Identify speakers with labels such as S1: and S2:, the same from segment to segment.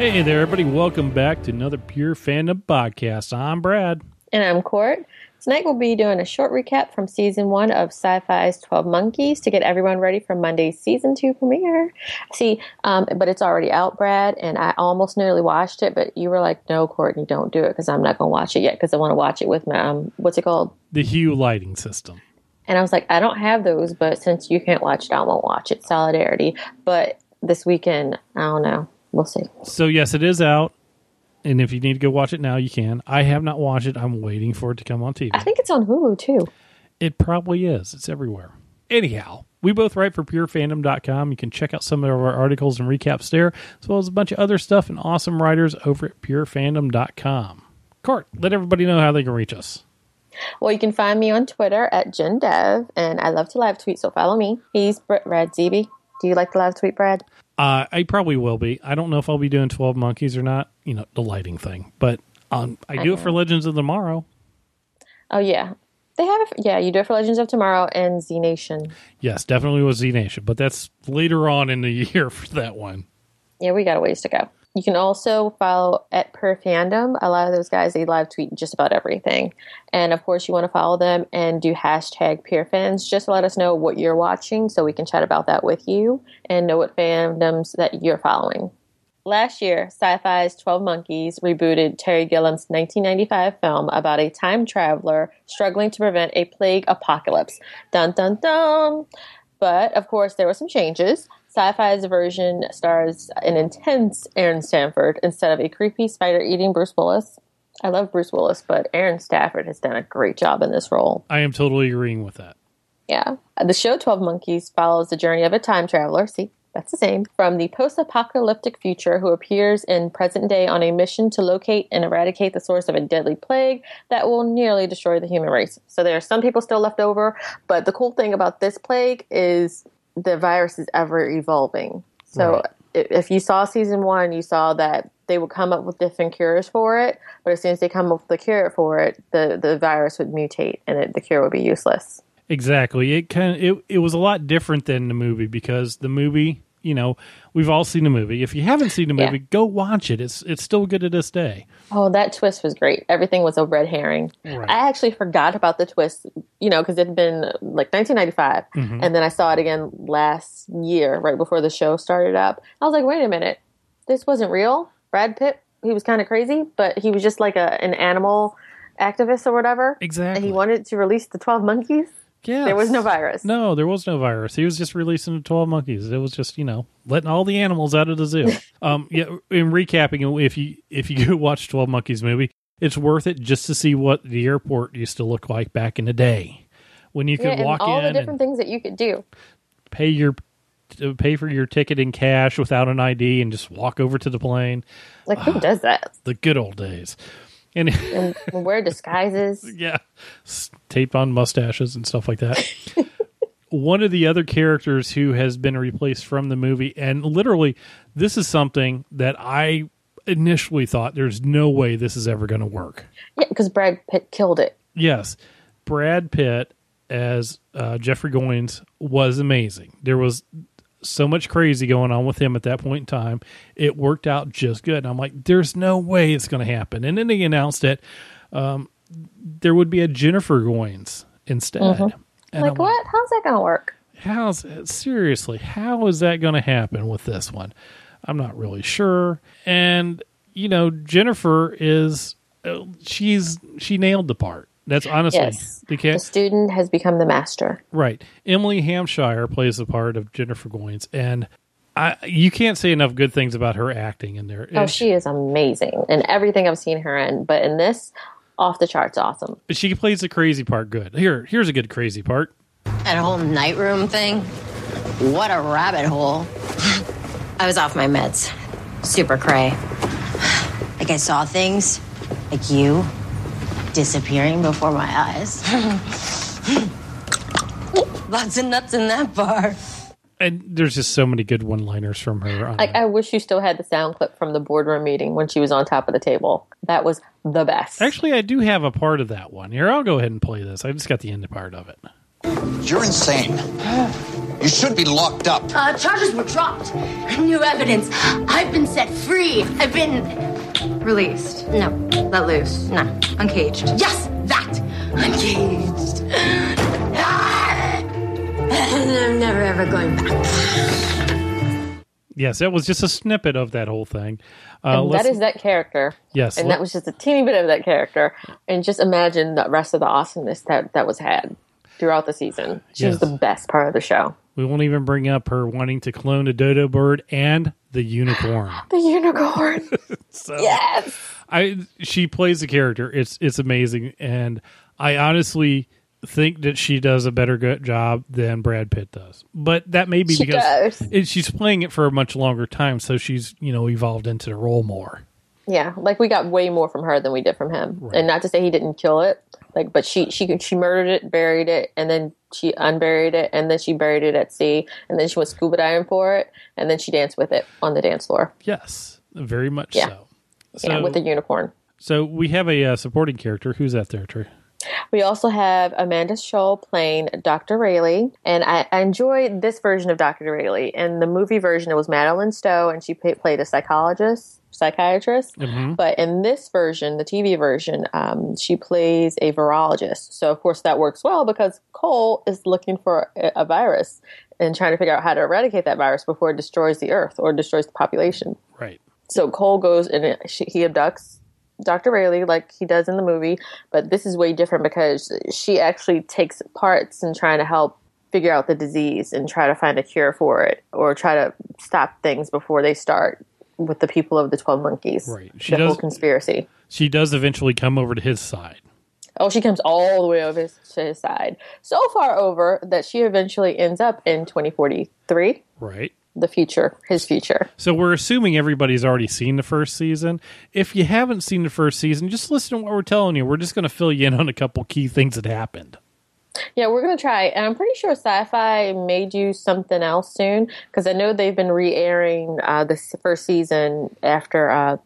S1: Hey there, everybody. Welcome back to another Pure Fandom podcast. I'm Brad.
S2: And I'm Court. Tonight we'll be doing a short recap from season one of Syfy's 12 Monkeys to get everyone ready for Monday's season two premiere. See, um, but it's already out, Brad, and I almost nearly watched it, but you were like, no, Courtney, don't do it because I'm not going to watch it yet because I want to watch it with my, um, what's it called?
S1: The Hue lighting system.
S2: And I was like, I don't have those, but since you can't watch it, I won't watch it. Solidarity. But this weekend, I don't know. We'll see.
S1: So, yes, it is out. And if you need to go watch it now, you can. I have not watched it. I'm waiting for it to come on TV.
S2: I think it's on Hulu too.
S1: It probably is. It's everywhere. Anyhow, we both write for purefandom.com. You can check out some of our articles and recaps there, as well as a bunch of other stuff and awesome writers over at purefandom.com. Court, let everybody know how they can reach us.
S2: Well, you can find me on Twitter at JenDev, and I love to live tweet, so follow me. He's Brad Zeby. Do you like to live tweet, Brad?
S1: Uh, I probably will be. I don't know if I'll be doing 12 Monkeys or not, you know, the lighting thing, but um, I, do it for Legends of Tomorrow.
S2: Oh, yeah. They have, it, yeah, you do it for Legends of Tomorrow and Z Nation.
S1: Yes, definitely was Z Nation, but that's later on in the year for that one.
S2: Yeah, we got a ways to go. You can also follow at Pure Fandom. A lot of those guys they live tweet just about everything, and of course you want to follow them and do hashtag Pure Fans. Just to let us know what you're watching, so we can chat about that with you and know what fandoms that you're following. Last year, Syfy's 12 Monkeys rebooted Terry Gilliam's 1995 film about a time traveler struggling to prevent a plague apocalypse. Dun dun dun! But of course, there were some changes. Syfy's version stars an intense Aaron Stanford instead of a creepy spider-eating Bruce Willis. I love Bruce Willis, but Aaron Stanford has done a great job in this role.
S1: I am totally agreeing with that.
S2: Yeah. The show 12 Monkeys follows the journey of a time traveler. See, that's the same. From the post apocalyptic future, who appears in present day on a mission to locate and eradicate the source of a deadly plague that will nearly destroy the human race. So there are some people still left over, but the cool thing about this plague is the virus is ever evolving. So right. if you saw season one, you saw that they would come up with different cures for it, but as soon as they come up with the cure for it, the, the virus would mutate and it, the cure would be useless.
S1: Exactly. It kind of, it, it was a lot different than the movie because the movie you know, we've all seen the movie. If you haven't seen the movie, yeah. go watch it. It's it's still good to this day.
S2: Oh, that twist was great. Everything was a red herring. Right. I actually forgot about the twist, you know, because it had been like 1995, mm-hmm. and then I saw it again last year, right before the show started up. I was like, wait a minute, this wasn't real. Brad Pitt, he was kind of crazy, but he was just like a an animal activist or whatever.
S1: Exactly.
S2: And he wanted to release the 12 monkeys.
S1: Yeah,
S2: there was no virus.
S1: No, there was no virus. He was just releasing the twelve monkeys. It was just you know letting all the animals out of the zoo. um, yeah. In recapping, if you if you watch Twelve Monkeys movie, it's worth it just to see what the airport used to look like back in the day when you could
S2: yeah,
S1: walk
S2: all
S1: in.
S2: All the different things that you could do.
S1: Pay your pay for your ticket in cash without an ID and just walk over to the plane.
S2: Like who uh, does that?
S1: The good old days
S2: and, and wear disguises.
S1: Yeah, tape on mustaches and stuff like that. One of the other characters who has been replaced from the movie, and literally, this is something that I initially thought there's no way this is ever going to work.
S2: Yeah, because Brad Pitt killed it.
S1: Yes, Brad Pitt as uh, Jeffrey Goines was amazing. There was so much crazy going on with him at that point in time. It worked out just good. And I'm like, there's no way it's going to happen. And then they announced that um, there would be a Jennifer Goines instead.
S2: Mm-hmm. Like, what? Like, How's that going to work?
S1: How's seriously? How is that going to happen with this one? I'm not really sure. And you know, Jennifer is uh, she's she nailed the part. That's honestly
S2: yes. the student has become the master.
S1: Right. Emily Hampshire plays the part of Jennifer Goines, and I, you can't say enough good things about her acting in there.
S2: Oh, she is amazing in everything I've seen her in, but in this, off the charts, awesome.
S1: But she plays the crazy part good. Here, here's a good crazy part.
S3: That whole night room thing. What a rabbit hole. I was off my meds. Super cray. Like I saw things, like you, disappearing before my eyes. Lots of nuts in that bar.
S1: And there's just so many good one-liners from her.
S2: Like, I wish you still had the sound clip from the boardroom meeting when she was on top of the table. That was the best.
S1: Actually, I do have a part of that one. Here, I'll go ahead and play this. I just got the end part of it.
S4: You're insane. You should be locked up.
S5: Uh, charges were dropped. New evidence. I've been set free. I've been
S3: Released. No, let loose. No, uncaged.
S5: Yes, that! Uncaged. And I'm never ever going back.
S1: Yes, that was just a snippet of that whole thing. Uh,
S2: And that is that character.
S1: Yes,
S2: And
S1: let-
S2: that was just a teeny bit of that character. And just imagine the rest of the awesomeness that that was had throughout the season. She was
S1: Yes.
S2: the best part of the show.
S1: We won't even bring up her wanting to clone a dodo bird and the unicorn.
S2: The unicorn.
S1: So
S2: yes.
S1: I she plays the character. It's it's amazing, and I honestly think that she does a better go- job than Brad Pitt does. But that may be
S2: She
S1: because it, she's playing it for a much longer time, so she's you know evolved into the role more.
S2: Yeah, like we got way more from her than we did from him. And not to say he didn't kill it, like, but she she she murdered it, buried it, and then she unburied it, and then she buried it at sea, and then she went scuba diving for it, and then she danced with it on the dance floor.
S1: Yes, very much
S2: Yeah.
S1: so. So,
S2: yeah, with the unicorn.
S1: so we have a uh, supporting character. Who's that there, Trey?
S2: We also have Amanda Schull playing Dr. Railly, and I, I enjoyed this version of Dr. Railly. In the movie version, it was Madeleine Stowe, and she played a psychologist, psychiatrist. But in this version, the TV version, um, she plays a virologist. So of course that works well because Cole is looking for a, a virus and trying to figure out how to eradicate that virus before it destroys the Earth or destroys the population.
S1: Right.
S2: So Cole goes and she, he abducts Dr. Railly like he does in the movie, but this is way different because she actually takes parts in trying to help figure out the disease and try to find a cure for it or try to stop things before they start with the people of the 12 monkeys.
S1: Right. She
S2: the whole
S1: does-
S2: conspiracy.
S1: She does eventually come over to his side.
S2: Oh, she comes all the way over his, to his side. So far over that she eventually ends up in 2043,
S1: Right.
S2: the future, his future.
S1: So we're assuming everybody's already seen the first season. If you haven't seen the first season, just listen to what we're telling you. We're just going to fill you in on a couple key things that happened.
S2: Yeah, we're gonna try, and I'm pretty sure Syfy may do something else soon because I know they've been re-airing uh, this first season after uh,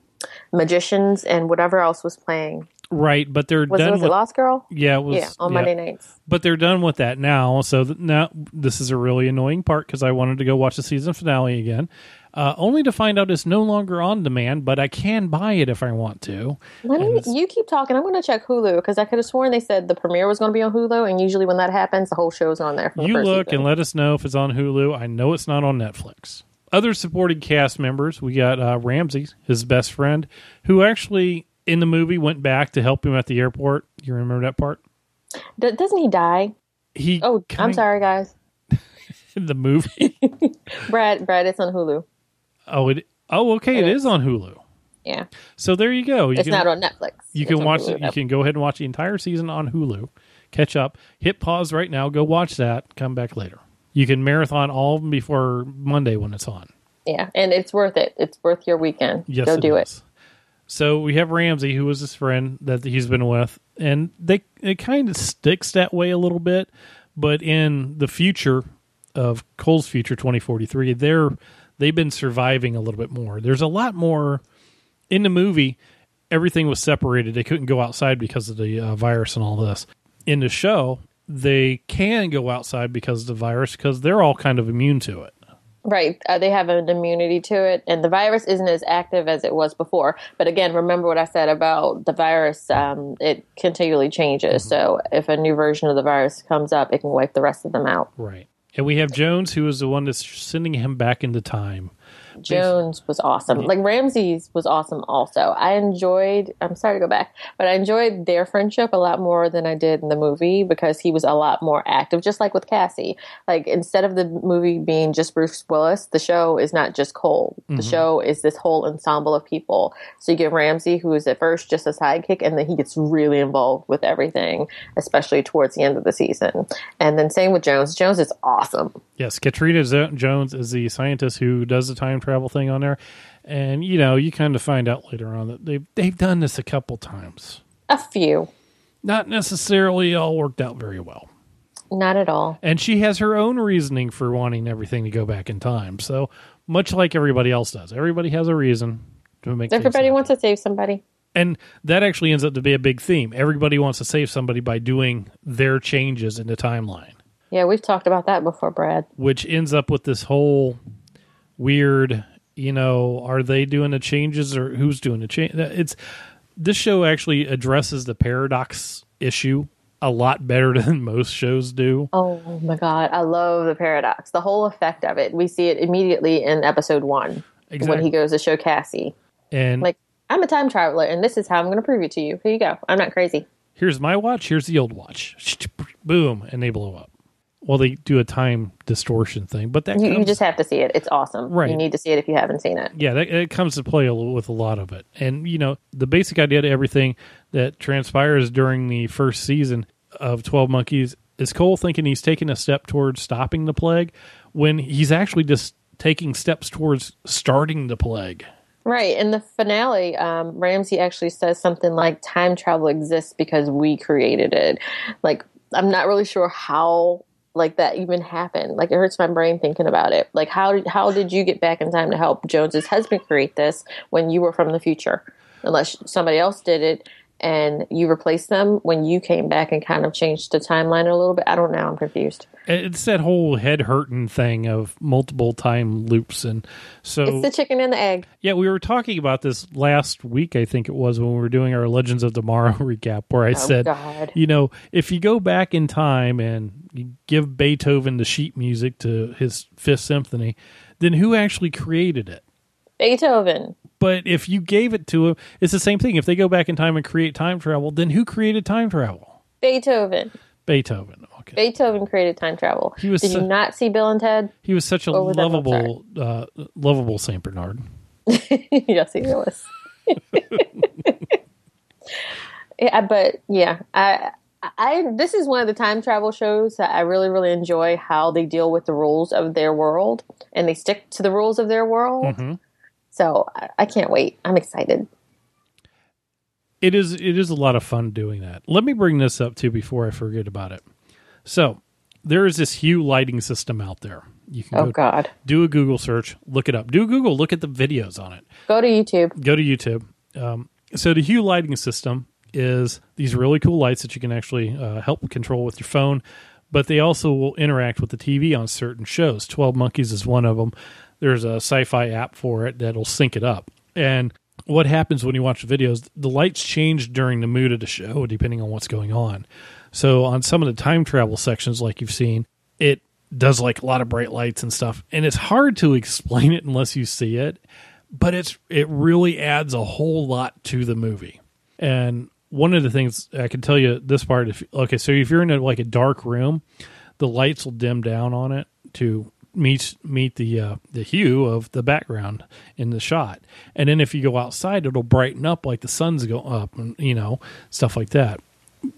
S2: Magicians and whatever else was playing.
S1: Right, but they're
S2: Was, it
S1: done
S2: was
S1: with
S2: it Lost Girl?
S1: yeah, it was
S2: yeah, on
S1: yeah.
S2: Monday nights.
S1: But they're done with that now. So th- now this is a really annoying part because I wanted to go watch the season finale again, uh, only to find out it's no longer on demand. But I can buy it if I want to.
S2: Let me. You keep talking. I'm going to check Hulu because I could have sworn they said the premiere was going to be on Hulu, and usually when that happens, the whole show's on there. The
S1: You
S2: first
S1: look
S2: season.
S1: and let us know if it's on Hulu. I know it's not on Netflix. Other supporting cast members, we got uh, Ramsey, his best friend, who actually in the movie went back to help him at the airport. You remember that part?
S2: D- doesn't he die?
S1: He
S2: Oh, I'm sorry, guys.
S1: in the movie.
S2: Brad, Brad, it's on Hulu.
S1: Oh, it. Oh, okay,
S2: It
S1: it is.
S2: is.
S1: on Hulu.
S2: Yeah,
S1: So there you go. You
S2: it's
S1: can,
S2: not on Netflix.
S1: You
S2: It's
S1: can watch.
S2: Hulu.
S1: You can go ahead and watch the entire season on Hulu. Catch up. Hit pause right now. Go watch that. Come back later. You can marathon all of them before Monday when it's on.
S2: Yeah, and it's worth it. It's worth your weekend.
S1: Yes,
S2: Go do it.
S1: So we have Ramsey, who was his friend that he's been with, and they it kind of sticks that way a little bit. But in the future of Cole's future, twenty forty three, they're they've been surviving a little bit more. There's a lot more in the movie. Everything was separated. They couldn't go outside because of the uh, virus and all this. In the show, they can go outside because of the virus because they're all kind of immune to it.
S2: Right. Uh, they have an immunity to it, and the virus isn't as active as it was before. But again, remember what I said about the virus, um, it continually changes.
S1: Mm-hmm.
S2: So if a new version of the virus comes up, it can wipe the rest of them out.
S1: Right. And we have Jones, who is the one that's sending him back into time.
S2: Jones was awesome. Mm-hmm. Like Ramsey's was awesome also. I enjoyed I'm sorry to go back, but I enjoyed their friendship a lot more than I did in the movie because he was a lot more active, just like with Cassie. Like instead of the movie being just Bruce Willis, the show is not just Cole. The mm-hmm. show is this whole ensemble of people. So you get Ramsey, who is at first just a sidekick, and then he gets really involved with everything, especially towards the end of the season. And then same with Jones. Jones is awesome.
S1: Yes, Katrina Jones is the scientist who does the time travel thing on there. And, you know, you kind of find out later on that they've, they've done this a couple times.
S2: A few.
S1: Not necessarily all worked out very well.
S2: Not at all.
S1: And she has her own reasoning for wanting everything to go back in time. So, much like everybody else does, everybody has a reason to make
S2: Everybody wants to save somebody.
S1: and that actually ends up to be a big theme. Everybody wants to save somebody by doing their changes in the timeline.
S2: Yeah, we've talked about that before, Brad.
S1: which ends up with this whole weird you know are they doing the changes or who's doing the change it's this show actually addresses the paradox issue a lot better than most shows do
S2: Oh my god, I love the paradox. The whole effect of it. We see it immediately in episode one when he goes to show Cassie.
S1: and
S2: Like, I'm a time traveler, and this is how I'm going to prove it to you. Here you go. I'm not crazy.
S1: here's my watch here's the old watch boom and they blow up well they do a time distortion thing but that
S2: You, you just have to see it. It's awesome.
S1: Right.
S2: You need to see it if you haven't seen it.
S1: yeah, that, it comes to play a with a lot of it. And, you know, the basic idea to everything that transpires during the first season of 12 Monkeys is Cole thinking he's taking a step towards stopping the plague when he's actually just taking steps towards starting the plague.
S2: Right. In the finale, um, Ramsey actually says something like time travel exists because we created it. Like, I'm not really sure how like that even happened. Like it hurts my brain thinking about it. Like how how did you get back in time to help Jones's husband create this when you were from the future? Unless somebody else did it and you replaced them when you came back and kind of changed the timeline a little bit. I don't know. I'm confused.
S1: It's that whole head hurting thing of multiple time loops. And so.
S2: It's the chicken and the egg.
S1: Yeah, we were talking about this last week, I think it was, when we were doing our Legends of Tomorrow recap, where I oh, said,
S2: God.
S1: you know, if you go back in time and you give Beethoven the sheet music to his Fifth Symphony, then who actually created it?
S2: Beethoven.
S1: But if you gave it to him, it's the same thing. If they go back in time and create time travel, then who created time travel?
S2: Beethoven.
S1: Beethoven. Okay.
S2: Beethoven created time travel.
S1: He was
S2: Did
S1: so-
S2: you not see Bill and Ted?
S1: he was such a lovable, uh, lovable Saint Bernard.
S2: yes, he was. yeah, but yeah, I, I this is one of the time travel shows that I really, really enjoy how they deal with the rules of their world and they stick to the rules of their world.
S1: Mhm.
S2: So I, can't wait. I'm excited.
S1: it is it is a lot of fun doing that. Let me bring this up too before I forget about it. So there is this Hue lighting system out there. You can
S2: Oh
S1: go
S2: God,
S1: do a Google search, look it up. Do Google, look at the videos on it.
S2: go to YouTube.
S1: Go to YouTube. Um, so the Hue lighting system is these really cool lights that you can actually uh, help control with your phone, but they also will interact with the TV on certain shows. Twelve Monkeys is one of them. There's a sci-fi app for it that'll sync it up. And what happens when you watch the videos? The lights change during the mood of the show, depending on what's going on. So on some of the time travel sections, like you've seen, it does like a lot of bright lights and stuff, and it's hard to explain it unless you see it. But it's it really adds a whole lot to the movie. And one of the things I can tell you this part, if okay, so if you're in a, like a dark room, the lights will dim down on it to meet meet the uh, the hue of the background in the shot. And then if you go outside, it'll brighten up like the sun's go up, and you know stuff like that.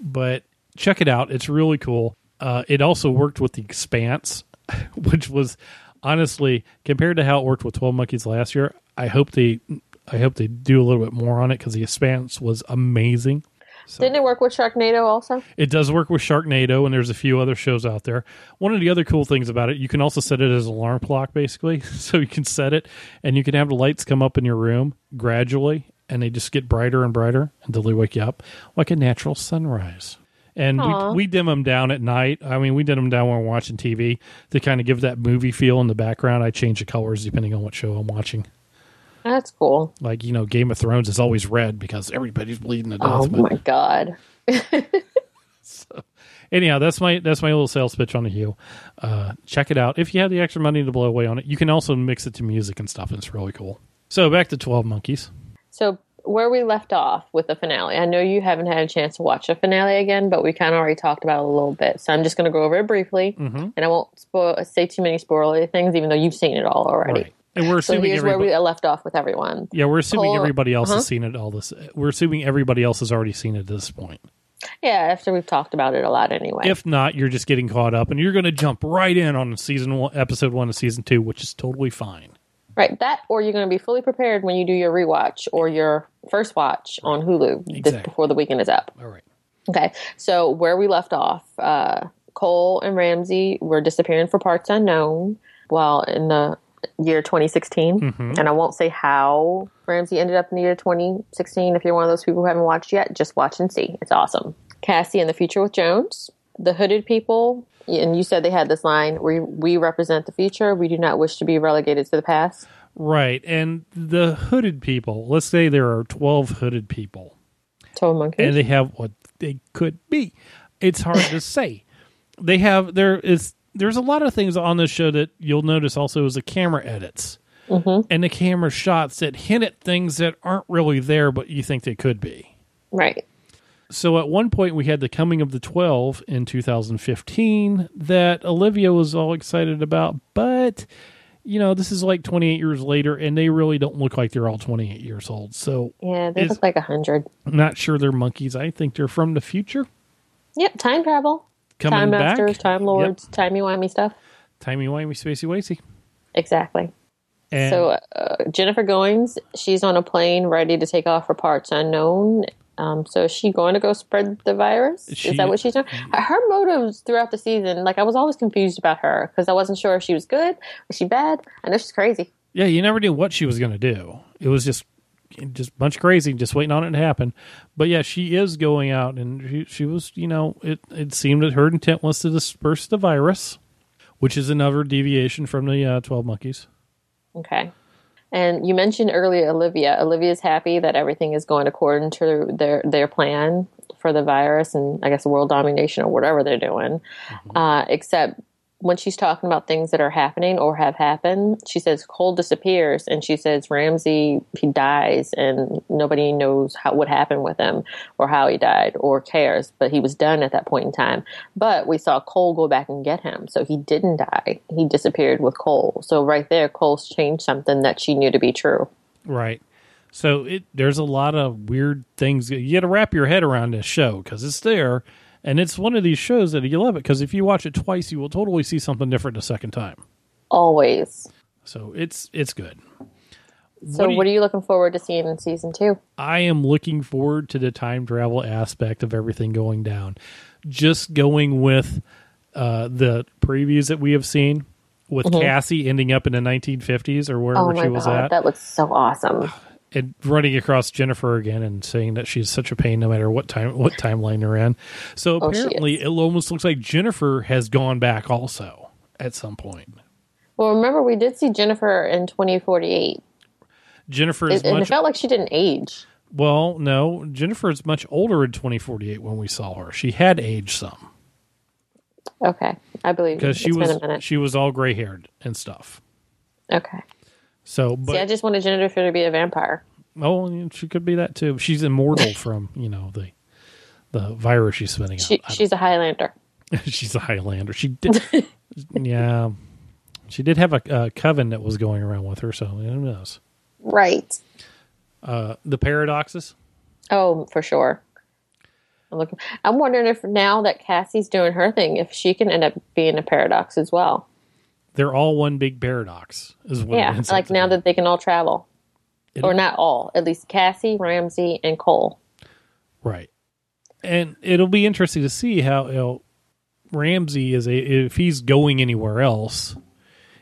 S1: But check it out; it's really cool. Uh, it also worked with the Expanse, which was honestly compared to how it worked with Twelve Monkeys last year. I hope they I hope they do a little bit more on it because the Expanse was amazing.
S2: Didn't it work with Sharknado also?
S1: It does work with Sharknado, and there's a few other shows out there. One of the other cool things about it, you can also set it as an alarm clock, basically. So you can set it, and you can have the lights come up in your room gradually, and they just get brighter and brighter until they wake you up like a natural sunrise. And we, we dim them down at night. I mean, we dim them down when we're watching TV to kind of give that movie feel in the background. I change the colors depending on what show I'm watching.
S2: That's cool.
S1: Like, you know, Game of Thrones is always red because everybody's bleeding to death.
S2: Oh
S1: but-
S2: my God.
S1: anyhow that's my that's my little sales pitch on the hue uh check it out if you have the extra money to blow away on it you can also mix it to music and stuff and it's really cool so back to 12 monkeys
S2: So where we left off with the finale, I know you haven't had a chance to watch the finale again, but we kind of already talked about it a little bit. So I'm just going to go over it briefly,
S1: Mm-hmm.
S2: and I won't spoil, say too many spoilery things, even though you've seen it all already.
S1: right and we're
S2: So
S1: assuming
S2: here's where we left off with everyone.
S1: yeah we're assuming
S2: Cole-
S1: everybody else
S2: uh-huh.
S1: has seen it all this we're assuming everybody else has already seen it at this point
S2: Yeah, after we've talked about it a lot anyway.
S1: if not you're just getting caught up and you're going to jump right in on season one episode one of season two which is totally fine
S2: right, that or you're going to be fully prepared when you do your rewatch or your first watch on Hulu this- before the weekend is up.
S1: all right
S2: Okay, so where we left off, uh, Cole and Ramsey were disappearing for parts unknown while in the year 2016.
S1: Mm-hmm.
S2: And I won't say how Ramsey ended up in the year 2016. If you're one of those people who haven't watched yet, just watch and see. It's awesome. Cassie in the future with Jones. the hooded people, and you said they had this line: "We we represent the future. We do not wish to be relegated to the past."
S1: Right. And the hooded people, let's say there are 12 hooded people
S2: Toad monkeys.
S1: and they have what they could be. It's hard to say. They have there is there's a lot of things on this show that you'll notice also is the camera edits mm-hmm. and the camera shots that hint at things that aren't really there, but you think they could be.
S2: right.
S1: So at one point we had the coming of the 12 in 2015 that Olivia was all excited about, but you know, this is like 28 years later and they really don't look like they're all 28 years old. So
S2: Yeah, they look like a hundred.
S1: I'm not sure they're monkeys. I think they're from the future.
S2: Yep, time travel,
S1: Coming
S2: time
S1: back.
S2: masters, time
S1: Yep.
S2: lords, timey wimey stuff.
S1: Timey wimey spacey wacy.
S2: Exactly.
S1: And
S2: So uh, Jennifer Goines, she's on a plane ready to take off for parts unknown. Um, so is she going to go spread the virus?
S1: She-
S2: is that what she's doing? Her motives throughout the season, like I was always confused about her because I wasn't sure if she was good, was she bad. I know she's crazy.
S1: yeah, you never knew what she was going to do. It was just just a bunch of crazy, just waiting on it to happen. But yeah, she is going out, and she, she was, you know, it it seemed that her intent was to disperse the virus, which is another deviation from the uh, Twelve Monkeys.
S2: Okay. And you mentioned earlier Olivia. Olivia's happy that everything is going according to their their plan for the virus and I guess world domination or whatever they're doing. Uh, except when she's talking about things that are happening or have happened, she says Cole disappears and she says Ramsey he dies and nobody knows how what happened with him or how he died or cares. But he was done at that point in time. But we saw Cole go back and get him, so he didn't die. He disappeared with Cole. So right there, Cole's changed something that she knew to be true.
S1: Right. So it there's a lot of weird things you got to wrap your head around this show because it's there, and it's one of these shows that you love it because if you watch it twice, you will totally see something different the second time.
S2: Always.
S1: So it's it's good.
S2: So what, are you looking forward to seeing in season two?
S1: I am looking forward to the time travel aspect of everything going down. Just going with uh, the previews that we have seen with Cassie ending up in the 1950s or wherever
S2: Mm-hmm. Oh my
S1: she was
S2: god,
S1: at,
S2: that looks so awesome.
S1: and running across Jennifer again and saying that she's such a pain no matter what time what timeline they're in. So
S2: Oh,
S1: apparently, it almost looks like Jennifer has gone back also at some point.
S2: Well, remember we did see Jennifer in 2048,
S1: Jennifer is
S2: it, and it felt like she didn't age.
S1: well. No, Jennifer is much older in 2048 when we saw her. She had aged some.
S2: Okay, I believe
S1: because she was
S2: been a minute.
S1: she was all gray haired and stuff.
S2: Okay.
S1: So, but
S2: See, I just wanted Jennifer to be a vampire.
S1: oh, she could be that too. She's immortal from you know the the virus she's spinning
S2: She,
S1: out.
S2: she's a Highlander.
S1: she's a Highlander. She did, yeah, she did have a, a coven that was going around with her. So who knows?
S2: Right.
S1: Uh, the paradoxes.
S2: Oh, for sure. I'm looking. I'm wondering if now that Cassie's doing her thing, if she can end up being a paradox as well.
S1: They're all one big paradox. Is what it
S2: Yeah, like now that they can all travel,
S1: It-
S2: or not all, at least Cassie, Ramsey, and Cole.
S1: Right. And it'll be interesting to see how you know, Ramsey is a if he's going anywhere else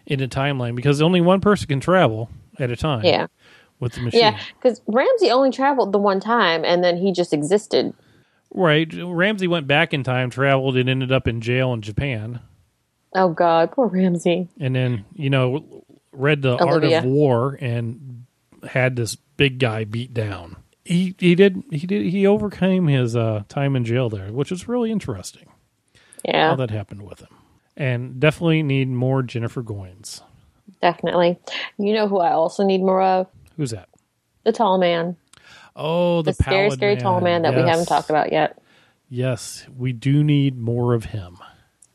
S1: in a timeline because only one person can travel at a time.
S2: Yeah,
S1: With the machine.
S2: yeah, because Ramsey only traveled the one time, and then he just existed.
S1: Right. Ramsey went back in time, traveled, and ended up in jail in Japan.
S2: Oh God, poor Ramsey.
S1: And then, you know, read the Art of War and had this big guy beat down. He he did he did he overcame his uh, time in jail there, which was really interesting.
S2: Yeah,
S1: how that happened with him. And definitely need more Jennifer Goines.
S2: definitely. You know who I also need more of?
S1: Who's that?
S2: The tall man,
S1: Oh, the,
S2: the, scary, scary tall man that we haven't talked about yet.
S1: Yes, we do need more of him.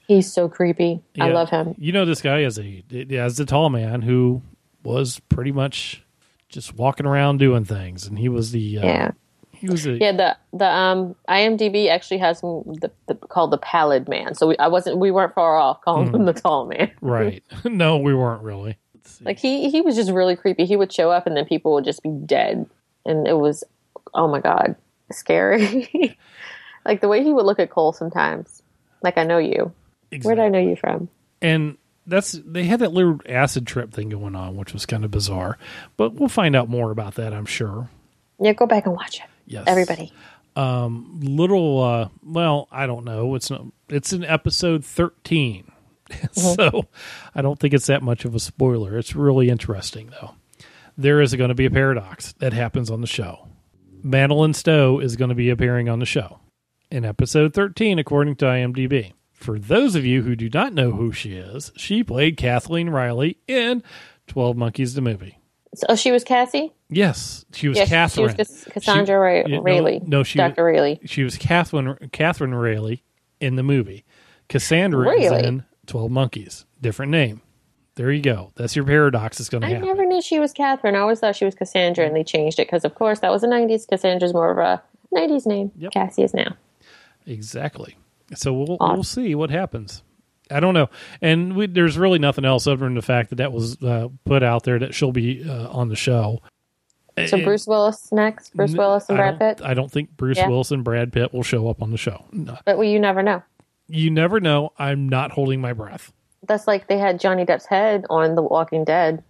S2: He's so creepy. I love him.
S1: You know this guy as a as the tall man who was pretty much just walking around doing things, and he was the uh,
S2: Yeah.
S1: he was a
S2: Yeah, the the um IMDb actually has him the, the called the pallid man. So we, I wasn't we weren't far off calling him the tall man.
S1: right. no, we weren't really.
S2: Like he he was just really creepy. He would show up and then people would just be dead, and it was oh my god scary. like the way he would look at Cole sometimes. Like I know you. Where did I know you from?
S1: and that's they had that little acid trip thing going on, which was kind of bizarre. But we'll find out more about that, I'm sure.
S2: Yeah, go back and watch it.
S1: Yes,
S2: Everybody.
S1: little uh well i don't know it's not It's in episode 13. so I don't think it's that much of a spoiler. It's really interesting, though. There is going to be a paradox that happens on the show. Madeleine Stowe is going to be appearing on the show in episode 13, according to IMDb. For those of you who do not know who she is, she played Kathleen Riley in 12 Monkeys the movie.
S2: So oh, she was Cassie.
S1: Yes, she was
S2: Yes,
S1: Catherine.
S2: she was Cass- Cassandra Ra-
S1: yeah, no-
S2: Railly.
S1: No, she
S2: Dr. Railly.
S1: She was Catherine Catherine Railly in the movie. Cassandra
S2: Really?
S1: in Twelve Monkeys. Different name. There you go. That's your paradox. It's going to happen.
S2: I never knew she was Catherine. I always thought she was Cassandra, and they changed it because, of course, that was the '90s. Cassandra's more of a '90s name.
S1: Yep.
S2: Cassie is now.
S1: Exactly. So we'll
S2: Odd.
S1: we'll see what happens. I don't know, and we, there's really nothing else other than the fact that that was uh, put out there that she'll be uh, on the show.
S2: So Bruce Willis next. Bruce Willis and Brad Pitt.
S1: I don't think Bruce
S2: Yeah.
S1: Willis and Brad Pitt will show up on the show. No.
S2: But well, you never know.
S1: You never know. I'm not holding my breath.
S2: That's like they had Johnny Depp's head on The Walking Dead,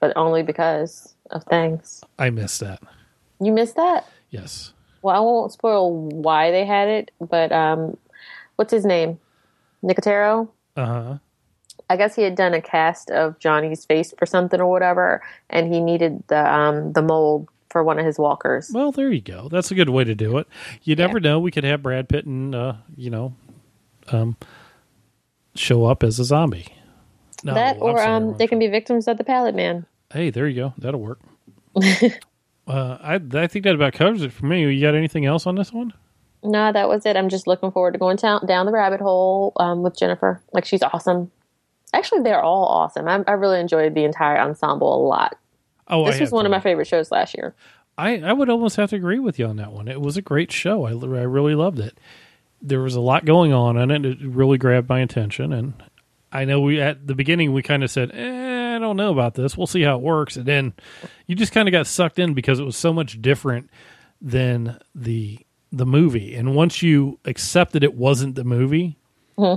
S2: but only because of things.
S1: I missed that.
S2: You missed that?
S1: Yes.
S2: Well, I won't spoil why they had it, but um, what's his name? Nicotero.
S1: Uh huh.
S2: I guess he had done a cast of Johnny's face for something or whatever, and he needed the um, the mold for one of his walkers.
S1: Well, there you go. That's a good way to do it. You never know. We could have Brad Pitt and uh, you know, um, show up as a zombie. No,
S2: that or
S1: sorry,
S2: um, they can be victims of the Pallid Man.
S1: Hey, there you go. That'll work. uh, I I think that about covers it for me. You got anything else on this one?
S2: No, that was it. I'm just looking forward to going down, down the rabbit hole um, with Jennifer. Like she's awesome. Actually, they're all awesome. I, I really enjoyed the entire ensemble a lot.
S1: Oh, I
S2: This was
S1: had
S2: one of my favorite shows last year.
S1: I, I would almost have to agree with you on that one. It was a great show. I, I really loved it. There was a lot going on in it. It really grabbed my attention. And I know we at the beginning we kind of said, eh, I don't know about this. We'll see how it works. And then you just kind of got sucked in because it was so much different than the the movie. And once you accepted it wasn't the movie,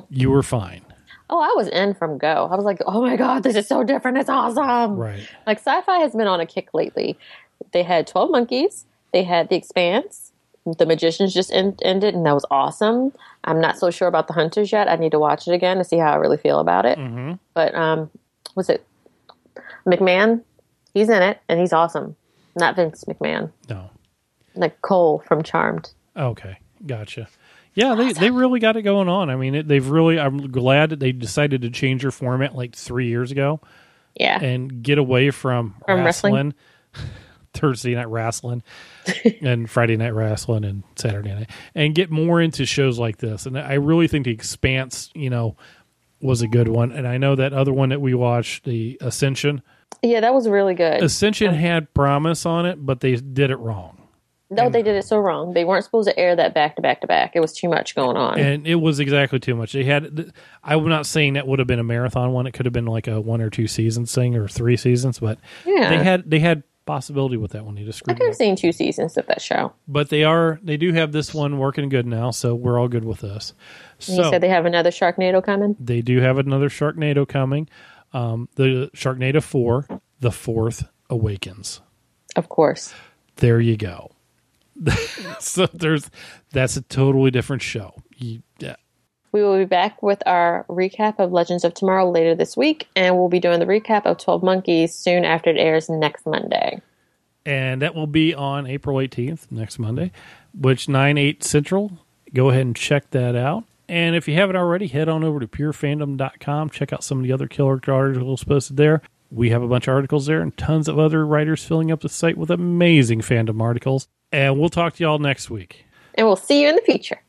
S1: you were fine.
S2: Oh, I was in from go. I was like, oh my god, this is so different. It's awesome.
S1: Right.
S2: Like sci-fi has been on a kick lately. They had Twelve Monkeys. They had The Expanse. The Magicians just end- ended, and that was awesome. I'm not so sure about The Hunters yet. I need to watch it again to see how I really feel about it.
S1: Mm-hmm.
S2: But um, was it McMahon? He's in it, and he's awesome. Not Vince McMahon,
S1: No.
S2: like Cole from Charmed.
S1: Okay, gotcha. Yeah, they they really got it going on. I mean, it, they've really. I'm glad that they decided to change their format like three years ago
S2: Yeah,
S1: and get away from,
S2: From wrestling?
S1: wrestling, Thursday night wrestling, and Friday night wrestling and Saturday night, and get more into shows like this. And I really think the Expanse, you know, was a good one. And I know that other one that we watched, the Ascension.
S2: yeah, that was really good.
S1: Ascension had promise on it, but they did it wrong.
S2: No, they did it so wrong. They weren't supposed to air that back to back to back. It was too much going on.
S1: and it was exactly too much. They had. I'm not saying that would have been a marathon one. It could have been like a one or two seasons thing or three seasons, but
S2: Yeah.
S1: they had they had possibility with that one. He just
S2: I
S1: screwed
S2: could
S1: it
S2: have seen two seasons of that show.
S1: But they are they do have this one working good now, so we're all good with this.
S2: And you said they have another Sharknado coming.
S1: they do have another Sharknado coming. Um, the Sharknado Four, the fourth awakens.
S2: Of course.
S1: There you go. so there's that's a totally different show. You,
S2: We will be back with our recap of Legends of Tomorrow later this week, and we'll be doing the recap of 12 Monkeys soon after it airs next Monday.
S1: and that will be on April 18th, next Monday, which 9 8 Central. Go ahead and check that out. And if you haven't already, head on over to purefandom.com. Check out some of the other killer articles posted there. We have a bunch of articles there and tons of other writers filling up the site with amazing fandom articles. And we'll talk to y'all next week.
S2: And we'll see you in the future.